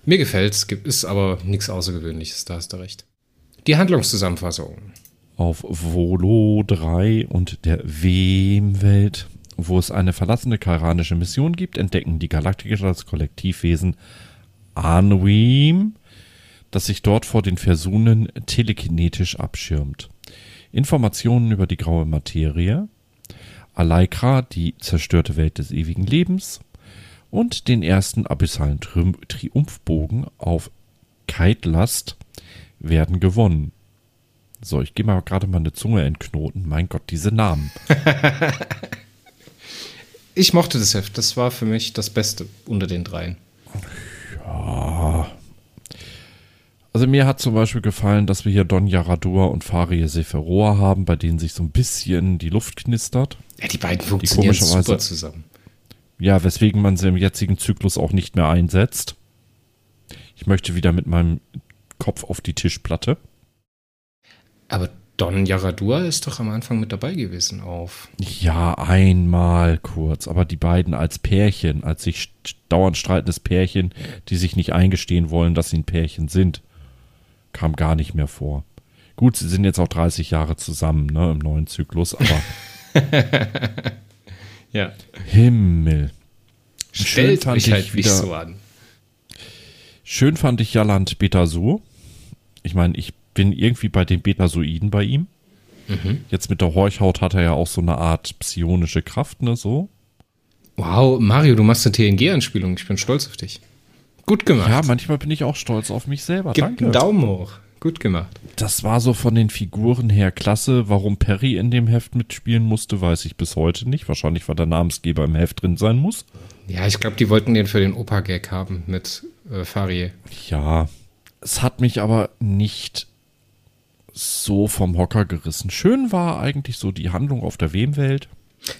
Mir gefällt es, ist aber nichts Außergewöhnliches, da hast du recht. Die Handlungszusammenfassung.
Auf Volo 3 und der Wem-Welt wo es eine verlassene karanische Mission gibt, entdecken die Galaktiker das Kollektivwesen Anwim, das sich dort vor den Versunen telekinetisch abschirmt. Informationen über die graue Materie, Alaikra, die zerstörte Welt des ewigen Lebens und den ersten abyssalen Triumphbogen auf Kaitlast werden gewonnen. So, ich gehe mal gerade mal eine Zunge entknoten. Mein Gott, diese Namen.
Ich mochte das Heft. Das war für mich das Beste unter den dreien.
Ja. Also mir hat zum Beispiel gefallen, dass wir hier Don Yaradua und Farie Seferoa haben, bei denen sich so ein bisschen die Luft knistert.
Ja, die beiden funktionieren die super zusammen.
Ja, weswegen man sie im jetzigen Zyklus auch nicht mehr einsetzt. Ich möchte wieder mit meinem Kopf auf die Tischplatte.
Aber Don Yaradua ist doch am Anfang mit dabei gewesen auf.
Ja, einmal kurz, aber die beiden als Pärchen, als sich dauernd streitendes Pärchen, die sich nicht eingestehen wollen, dass sie ein Pärchen sind, kam gar nicht mehr vor. Gut, sie sind jetzt auch 30 Jahre zusammen, ne, im neuen Zyklus, aber.
ja.
Himmel.
Stellt fand mich halt wieder, nicht so an.
Schön fand ich Jaland Betasur. Ich meine, ich bin irgendwie bei den Betasoiden bei ihm. Mhm. Jetzt mit der Horchhaut hat er ja auch so eine Art psionische Kraft, ne, so.
Wow, Mario, du machst eine TNG-Anspielung. Ich bin stolz auf dich. Gut gemacht.
Ja, manchmal bin ich auch stolz auf mich selber.
Gib Danke. einen Daumen hoch. Gut gemacht.
Das war so von den Figuren her klasse. Warum Perry in dem Heft mitspielen musste, weiß ich bis heute nicht. Wahrscheinlich, weil der Namensgeber im Heft drin sein muss.
Ja, ich glaube, die wollten den für den Opa-Gag haben mit äh, Farie.
Ja, es hat mich aber nicht so vom Hocker gerissen. Schön war eigentlich so die Handlung auf der Wemwelt.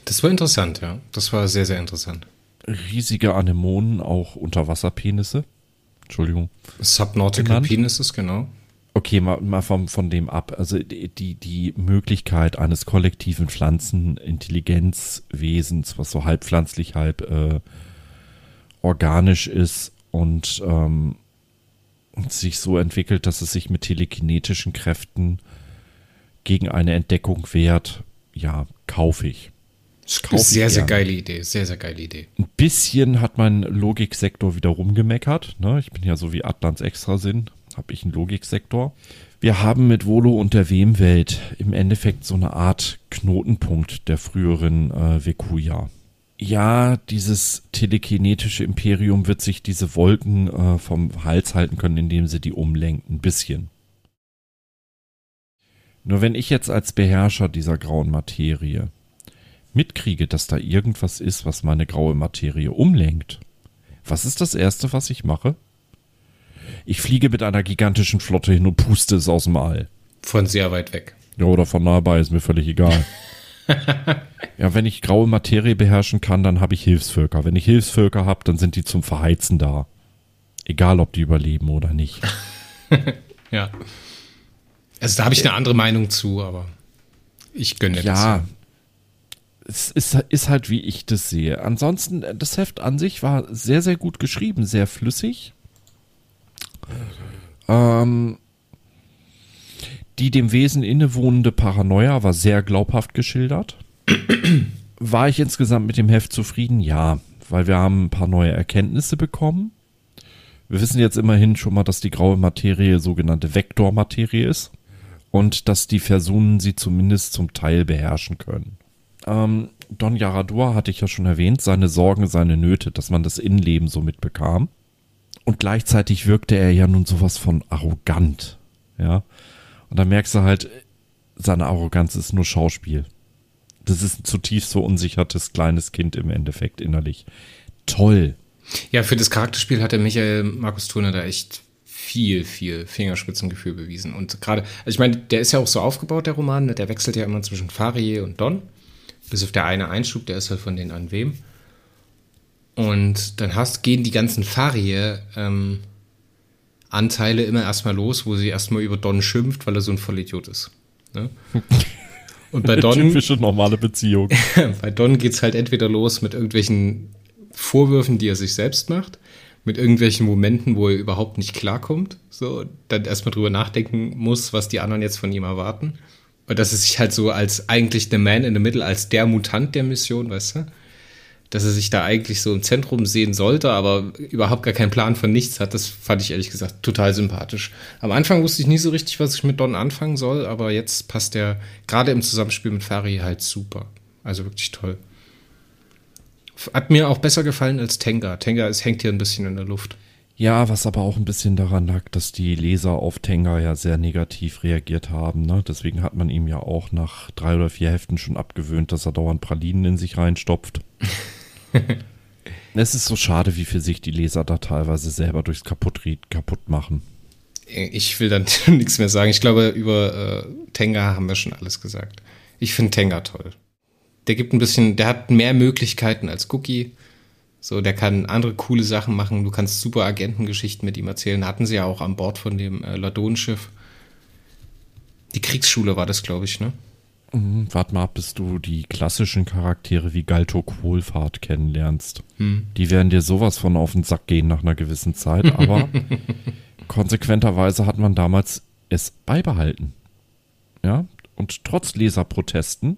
Das war interessant, ja. Das war sehr, sehr interessant.
Riesige Anemonen, auch Unterwasserpenisse. Entschuldigung.
Subnautical genannt. Penises, genau.
Okay, mal, mal vom, von dem ab. Also die, die Möglichkeit eines kollektiven Pflanzenintelligenzwesens, was so halb pflanzlich, halb äh, organisch ist und ähm, sich so entwickelt, dass es sich mit telekinetischen Kräften gegen eine Entdeckung wehrt, ja, kaufe ich.
Kaufe sehr, sehr geile Idee. Sehr, sehr geile Idee.
Ein bisschen hat mein Logiksektor wieder rumgemeckert. Ne? Ich bin ja so wie Atlants Extrasinn, habe ich einen Logiksektor. Wir haben mit Volo und der WM-Welt im Endeffekt so eine Art Knotenpunkt der früheren äh, Vekuja. Ja, dieses telekinetische Imperium wird sich diese Wolken äh, vom Hals halten können, indem sie die umlenken. Ein bisschen. Nur wenn ich jetzt als Beherrscher dieser grauen Materie mitkriege, dass da irgendwas ist, was meine graue Materie umlenkt, was ist das Erste, was ich mache? Ich fliege mit einer gigantischen Flotte hin und puste es aus dem All.
Von sehr weit weg.
Ja, oder von nah bei, ist mir völlig egal. ja, wenn ich graue Materie beherrschen kann, dann habe ich Hilfsvölker. Wenn ich Hilfsvölker habe, dann sind die zum Verheizen da. Egal, ob die überleben oder nicht.
ja. Also da habe ich eine andere Meinung zu, aber ich gönne
ja, das. Ja, es ist, ist halt, wie ich das sehe. Ansonsten, das Heft an sich war sehr, sehr gut geschrieben, sehr flüssig. Ähm, die dem Wesen innewohnende Paranoia war sehr glaubhaft geschildert. War ich insgesamt mit dem Heft zufrieden? Ja, weil wir haben ein paar neue Erkenntnisse bekommen. Wir wissen jetzt immerhin schon mal, dass die graue Materie sogenannte Vektormaterie ist und dass die Versunen sie zumindest zum Teil beherrschen können. Ähm, Don Yaradua hatte ich ja schon erwähnt, seine Sorgen, seine Nöte, dass man das Innenleben so mitbekam. Und gleichzeitig wirkte er ja nun sowas von arrogant. Ja. Und da merkst du halt, seine Arroganz ist nur Schauspiel. Das ist ein zutiefst verunsichertes kleines Kind im Endeffekt innerlich. Toll.
Ja, für das Charakterspiel hat der Michael Markus Turner da echt viel, viel Fingerspitzengefühl bewiesen. Und gerade, also ich meine, der ist ja auch so aufgebaut, der Roman, ne? der wechselt ja immer zwischen Farie und Don. Bis auf der eine Einschub, der ist halt von denen an wem. Und dann hast, gehen die ganzen Farie ähm, Anteile immer erstmal los, wo sie erstmal über Don schimpft, weil er so ein Vollidiot ist. Ne?
Und bei Don. Typische normale Beziehung.
bei Don geht es halt entweder los mit irgendwelchen Vorwürfen, die er sich selbst macht, mit irgendwelchen Momenten, wo er überhaupt nicht klarkommt, so, dann erstmal drüber nachdenken muss, was die anderen jetzt von ihm erwarten. Und dass er sich halt so als eigentlich der Man in the Middle, als der Mutant der Mission, weißt du? dass er sich da eigentlich so im Zentrum sehen sollte, aber überhaupt gar keinen Plan von nichts hat, das fand ich ehrlich gesagt total sympathisch. Am Anfang wusste ich nie so richtig, was ich mit Don anfangen soll, aber jetzt passt der gerade im Zusammenspiel mit Fari halt super. Also wirklich toll. Hat mir auch besser gefallen als Tenga. Tenga hängt hier ein bisschen in der Luft.
Ja, was aber auch ein bisschen daran lag, dass die Leser auf Tenga ja sehr negativ reagiert haben. Ne? Deswegen hat man ihm ja auch nach drei oder vier Heften schon abgewöhnt, dass er dauernd Pralinen in sich reinstopft. es ist so schade, wie viel sich die Leser da teilweise selber durchs Kaputtried kaputt machen.
Ich will dann nichts mehr sagen. Ich glaube, über äh, Tenga haben wir schon alles gesagt. Ich finde Tenga toll. Der gibt ein bisschen, der hat mehr Möglichkeiten als Cookie. So, der kann andere coole Sachen machen. Du kannst super Agentengeschichten mit ihm erzählen. Hatten sie ja auch an Bord von dem äh, Ladonenschiff. Die Kriegsschule war das, glaube ich, ne?
Mhm, warte mal ab, bis du die klassischen Charaktere wie Galtok Wohlfahrt kennenlernst. Hm. Die werden dir sowas von auf den Sack gehen nach einer gewissen Zeit, aber konsequenterweise hat man damals es beibehalten. Ja, und trotz Leserprotesten,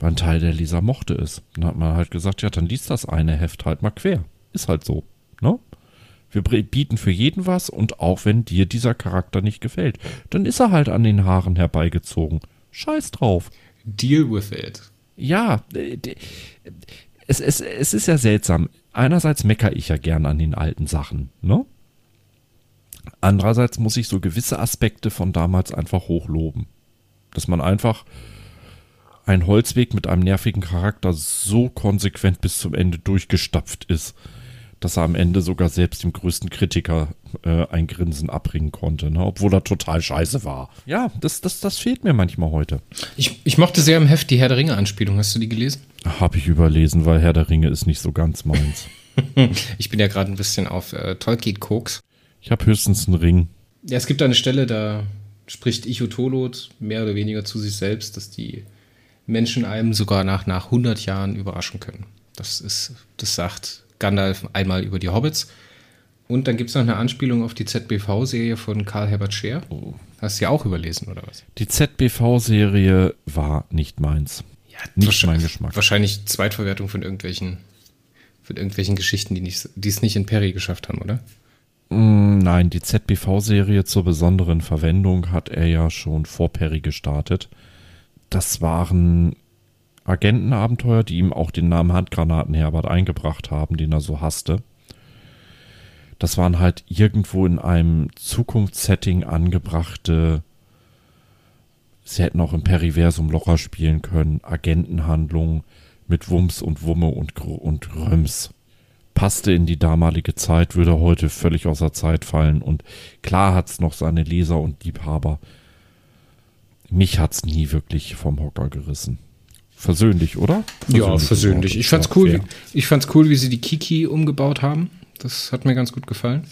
weil ein Teil der Leser mochte es, dann hat man halt gesagt, ja, dann liest das eine Heft halt mal quer. Ist halt so, ne? Wir bieten für jeden was und auch wenn dir dieser Charakter nicht gefällt, dann ist er halt an den Haaren herbeigezogen. Scheiß drauf.
Deal with it.
Ja, es, es, es ist ja seltsam. Einerseits meckere ich ja gern an den alten Sachen, ne? Andererseits muss ich so gewisse Aspekte von damals einfach hochloben. Dass man einfach ein Holzweg mit einem nervigen Charakter so konsequent bis zum Ende durchgestapft ist dass er am Ende sogar selbst dem größten Kritiker äh, ein Grinsen abbringen konnte, ne? obwohl er total scheiße war. Ja, das, das, das fehlt mir manchmal heute.
Ich, ich mochte sehr im Heft die Herr der Ringe-Anspielung. Hast du die gelesen?
Habe ich überlesen, weil Herr der Ringe ist nicht so ganz meins.
ich bin ja gerade ein bisschen auf äh, Tolkien-Koks.
Ich habe höchstens einen Ring.
Ja, es gibt eine Stelle, da spricht Ichotolot mehr oder weniger zu sich selbst, dass die Menschen einem sogar nach, nach 100 Jahren überraschen können. Das ist, das sagt Gandalf einmal über die Hobbits. Und dann gibt es noch eine Anspielung auf die ZBV-Serie von Karl Herbert Scheer. Oh. Hast du ja auch überlesen, oder was?
Die ZBV-Serie war nicht meins.
Ja,
nicht mein Geschmack.
Wahrscheinlich Zweitverwertung von irgendwelchen, von irgendwelchen Geschichten, die, es nicht in Perry geschafft haben, oder?
Mm, Nein, die ZBV-Serie zur besonderen Verwendung hat er ja schon vor Perry gestartet. Das waren Agentenabenteuer, die ihm auch den Namen Handgranaten Herbert eingebracht haben, den er so hasste. Das waren halt irgendwo in einem Zukunftssetting angebrachte, sie hätten auch im Periversum locker spielen können, Agentenhandlungen mit Wumms und Wumme und, Gr und Röms. Passte in die damalige Zeit, würde heute völlig außer Zeit fallen. Und klar hat's noch seine Leser und Liebhaber. Mich hat's nie wirklich vom Hocker gerissen. Versöhnlich, oder?
ja, versöhnlich. Ich fand's cool, wie, ich fand's cool, wie sie die Kiki umgebaut haben. Das hat mir ganz gut gefallen.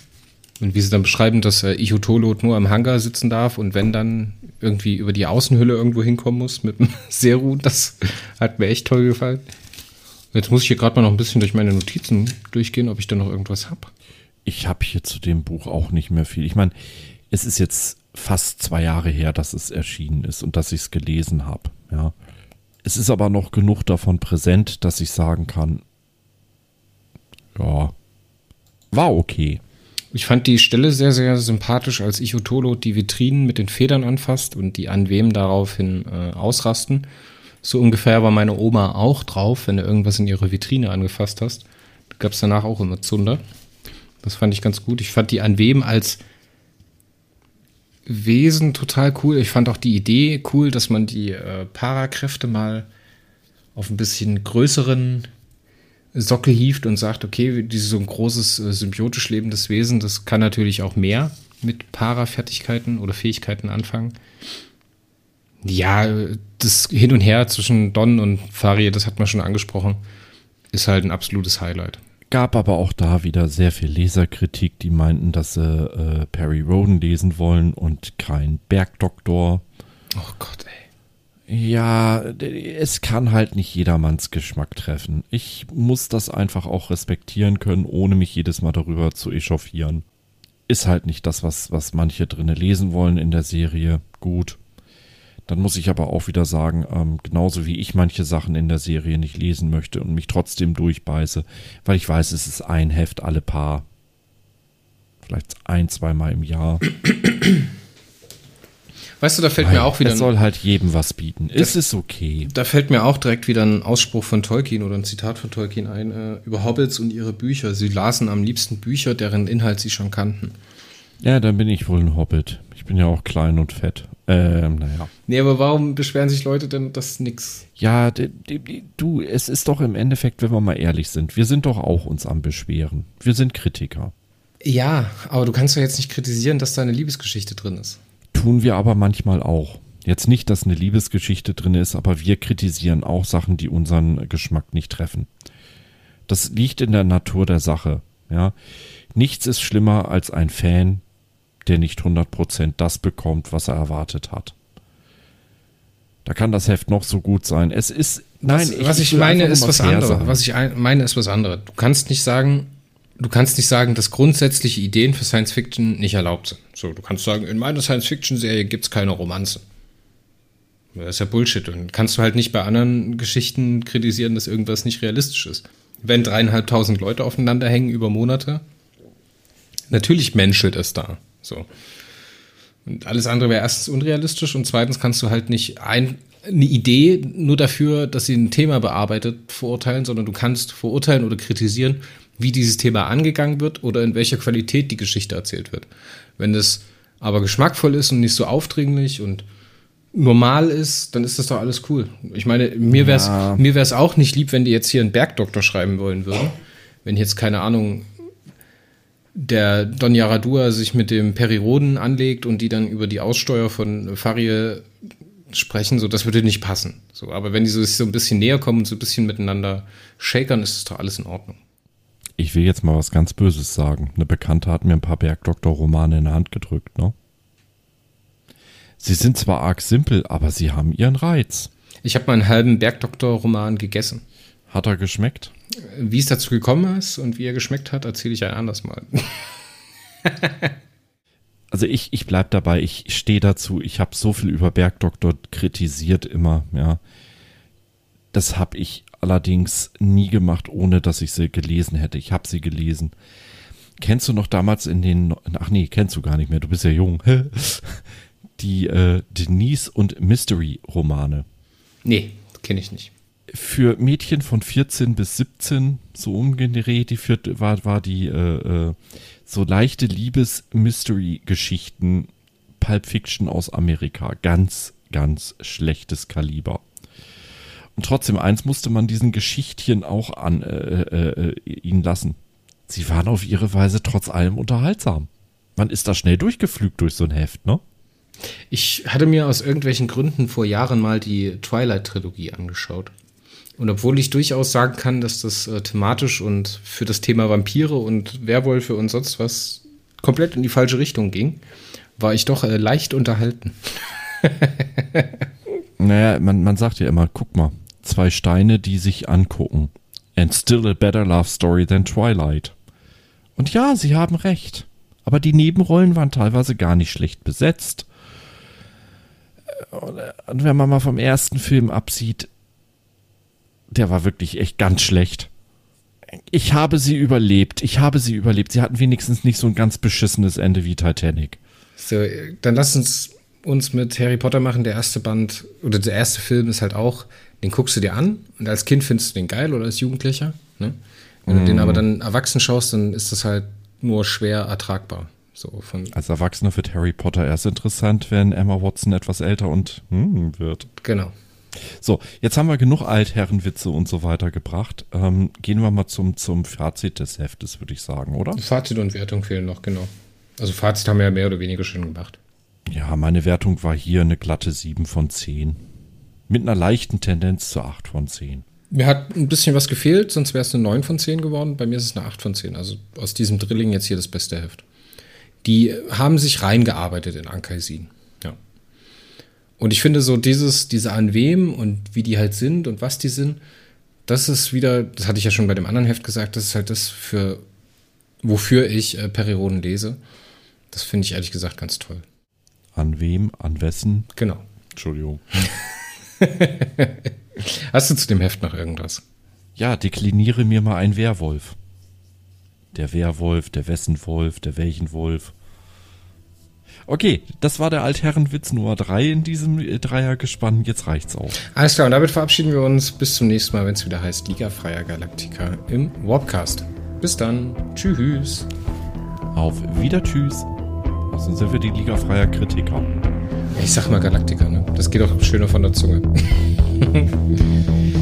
Und wie sie dann beschreiben, dass äh, Ichotolot nur am Hangar sitzen darf und wenn dann irgendwie über die Außenhülle irgendwo hinkommen muss mit dem Seru, das hat mir echt toll gefallen. Jetzt muss ich hier gerade mal noch ein bisschen durch meine Notizen durchgehen, ob ich da noch irgendwas hab.
Ich habe hier zu dem Buch auch nicht mehr viel. Ich meine, es ist jetzt fast zwei Jahre her, dass es erschienen ist und dass ich es gelesen habe. Ja. Es ist aber noch genug davon präsent, dass ich sagen kann, ja, war okay.
Ich fand die Stelle sehr, sehr sympathisch, als Ichotolot die Vitrinen mit den Federn anfasst und die an wem daraufhin äh, ausrasten. So ungefähr war meine Oma auch drauf, wenn du irgendwas in ihre Vitrine angefasst hast. Gab es danach auch immer Zunder. Das fand ich ganz gut. Ich fand die an wem als Wesen total cool. Ich fand auch die Idee cool, dass man die äh, Parakräfte mal auf ein bisschen größeren Sockel hieft und sagt, okay, dieses so ein großes äh, symbiotisch lebendes Wesen, das kann natürlich auch mehr mit Para-Fertigkeiten oder Fähigkeiten anfangen. Ja, das Hin und Her zwischen Don und Faria, das hat man schon angesprochen, ist halt ein absolutes Highlight.
Gab aber auch da wieder sehr viel Leserkritik, die meinten, dass sie äh, Perry Roden lesen wollen und kein Bergdoktor.
Oh Gott, ey.
Ja, es kann halt nicht jedermanns Geschmack treffen. Ich muss das einfach auch respektieren können, ohne mich jedes Mal darüber zu echauffieren. Ist halt nicht das, was, was manche drinne lesen wollen in der Serie. Gut. Dann muss ich aber auch wieder sagen, ähm, genauso wie ich manche Sachen in der Serie nicht lesen möchte und mich trotzdem durchbeiße, weil ich weiß, es ist ein Heft alle paar, vielleicht ein, zweimal im Jahr.
Weißt du, da fällt mir auch wieder
es soll halt jedem was bieten. Es ist okay.
Da fällt mir auch direkt wieder ein Ausspruch von Tolkien oder ein Zitat von Tolkien ein äh, über Hobbits und ihre Bücher. Sie lasen am liebsten Bücher, deren Inhalt sie schon kannten.
Ja, dann bin ich wohl ein Hobbit. Ich bin ja auch klein und fett. Ähm, naja.
Nee, aber warum beschweren sich Leute denn, dass nix?
Ja, du, es ist doch im Endeffekt, wenn wir mal ehrlich sind, wir sind doch auch uns am Beschweren. Wir sind Kritiker.
Ja, aber du kannst doch jetzt nicht kritisieren, dass da eine Liebesgeschichte drin ist.
Tun wir aber manchmal auch. Jetzt nicht, dass eine Liebesgeschichte drin ist, aber wir kritisieren auch Sachen, die unseren Geschmack nicht treffen. Das liegt in der Natur der Sache. Ja, nichts ist schlimmer als ein Fan, der nicht 100% das bekommt, was er erwartet hat. Da kann das Heft noch so gut sein. Es ist nein,
was, was ich, meine ist was anderes. Was ich ein, meine ist was anderes. Du kannst nicht sagen, du kannst nicht sagen, dass grundsätzliche Ideen für Science Fiction nicht erlaubt sind. So, du kannst sagen, in meiner Science Fiction Serie gibt's keine Romanze. Das ist ja Bullshit. Und kannst du halt nicht bei anderen Geschichten kritisieren, dass irgendwas nicht realistisch ist. Wenn dreieinhalbtausend Leute aufeinander hängen über Monate, natürlich menschelt es da. So. Und alles andere wäre erstens unrealistisch und zweitens kannst du halt nicht ein, eine Idee nur dafür, dass sie ein Thema bearbeitet, verurteilen, sondern du kannst verurteilen oder kritisieren, wie dieses Thema angegangen wird oder in welcher Qualität die Geschichte erzählt wird. Wenn es aber geschmackvoll ist und nicht so aufdringlich und normal ist, dann ist das doch alles cool. Ich meine, mir wäre es
Ja.
mir wär's auch nicht lieb, wenn die jetzt hier einen Bergdoktor schreiben wollen würden. Wenn jetzt, keine Ahnung, der Don Yaradua sich mit dem Periroden anlegt und die dann über die Aussteuer von Farie sprechen, so das würde nicht passen. So, aber wenn die so, sich so ein bisschen näher kommen und so ein bisschen miteinander shakern, ist es doch alles in Ordnung.
Ich will jetzt mal was ganz Böses sagen. Eine Bekannte hat mir ein paar Bergdoktor-Romane in der Hand gedrückt, ne? Sie sind zwar arg simpel, aber sie haben ihren Reiz.
Ich habe mal einen halben Bergdoktor-Roman gegessen.
Hat er geschmeckt?
Wie es dazu gekommen ist und wie er geschmeckt hat, erzähle ich ein anderes Mal.
Also ich, ich bleib dabei, ich stehe dazu, ich habe so viel über Bergdoktor kritisiert immer, ja. Das habe ich allerdings nie gemacht, ohne dass ich sie gelesen hätte. Ich habe sie gelesen. Kennst du noch damals in den, ach nee, kennst du gar nicht mehr, du bist ja jung, die äh, Denise und Mystery Romane?
Nee, kenne ich nicht.
Für Mädchen von 14 bis 17, so umgedreht, die vierte, war, war die äh, äh, so leichte Liebes-Mystery-Geschichten, Pulp Fiction aus Amerika. Ganz, ganz schlechtes Kaliber. Und trotzdem, eins musste man diesen Geschichtchen auch an äh, äh, äh, ihnen lassen. Sie waren auf ihre Weise trotz allem unterhaltsam. Man ist da schnell durchgeflügt durch so ein Heft, ne?
Ich hatte mir aus irgendwelchen Gründen vor Jahren mal die Twilight-Trilogie angeschaut. Und obwohl ich durchaus sagen kann, dass das äh, thematisch und für das Thema Vampire und Werwölfe und sonst was komplett in die falsche Richtung ging, war ich doch äh, leicht unterhalten.
naja, man, man sagt ja immer, guck mal, zwei Steine, die sich angucken. And still a better love story than Twilight. Und ja, sie haben recht. Aber die Nebenrollen waren teilweise gar nicht schlecht besetzt. Und wenn man mal vom ersten Film absieht, der war wirklich echt ganz schlecht. Ich habe sie überlebt. Ich habe sie überlebt. Sie hatten wenigstens nicht so ein ganz beschissenes Ende wie Titanic.
So, dann lass uns uns mit Harry Potter machen. Der erste Band oder der erste Film ist halt auch den guckst du dir an und als Kind findest du den geil oder als Jugendlicher. Ne? Wenn mm. du den aber dann erwachsen schaust, dann ist das halt nur schwer ertragbar. So von
als Erwachsener wird Harry Potter erst interessant, wenn Emma Watson etwas älter und hm, wird.
Genau.
So, jetzt haben wir genug Altherrenwitze und so weiter gebracht. Ähm, gehen wir mal zum, zum Fazit des Heftes, würde ich sagen, oder?
Fazit und Wertung fehlen noch, genau. Also Fazit haben wir ja mehr oder weniger schon gemacht.
Ja, meine Wertung war hier eine glatte 7 von 10. Mit einer leichten Tendenz zu 8 von 10.
Mir hat ein bisschen was gefehlt, sonst wäre es eine 9 von 10 geworden. Bei mir ist es eine 8 von 10. Also aus diesem Drilling jetzt hier das beste Heft. Die haben sich reingearbeitet in Ankaisin. Und ich finde so dieses, diese an wem und wie die halt sind und was die sind, das ist wieder, das hatte ich ja schon bei dem anderen Heft gesagt, das ist halt das für, wofür ich äh, Perioden lese. Das finde ich ehrlich gesagt ganz toll.
An wem, an wessen?
Genau.
Entschuldigung.
Hast du zu dem Heft noch irgendwas?
Ja, dekliniere mir mal ein Werwolf. Der Werwolf, der Wessenwolf, der welchen Wolf. Okay, das war der Altherrenwitz Nummer 3 in diesem äh, Dreiergespann. Jetzt reicht's auch.
Alles klar, und damit verabschieden wir uns. Bis zum nächsten Mal, wenn es wieder heißt Liga Freier Galaktika im Warpcast. Bis dann. Tschüss.
Auf Wieder Tschüss. Also sind wir die Liga Freier Kritiker.
Ich sag mal Galaktiker, ne? Das geht doch schöner von der Zunge.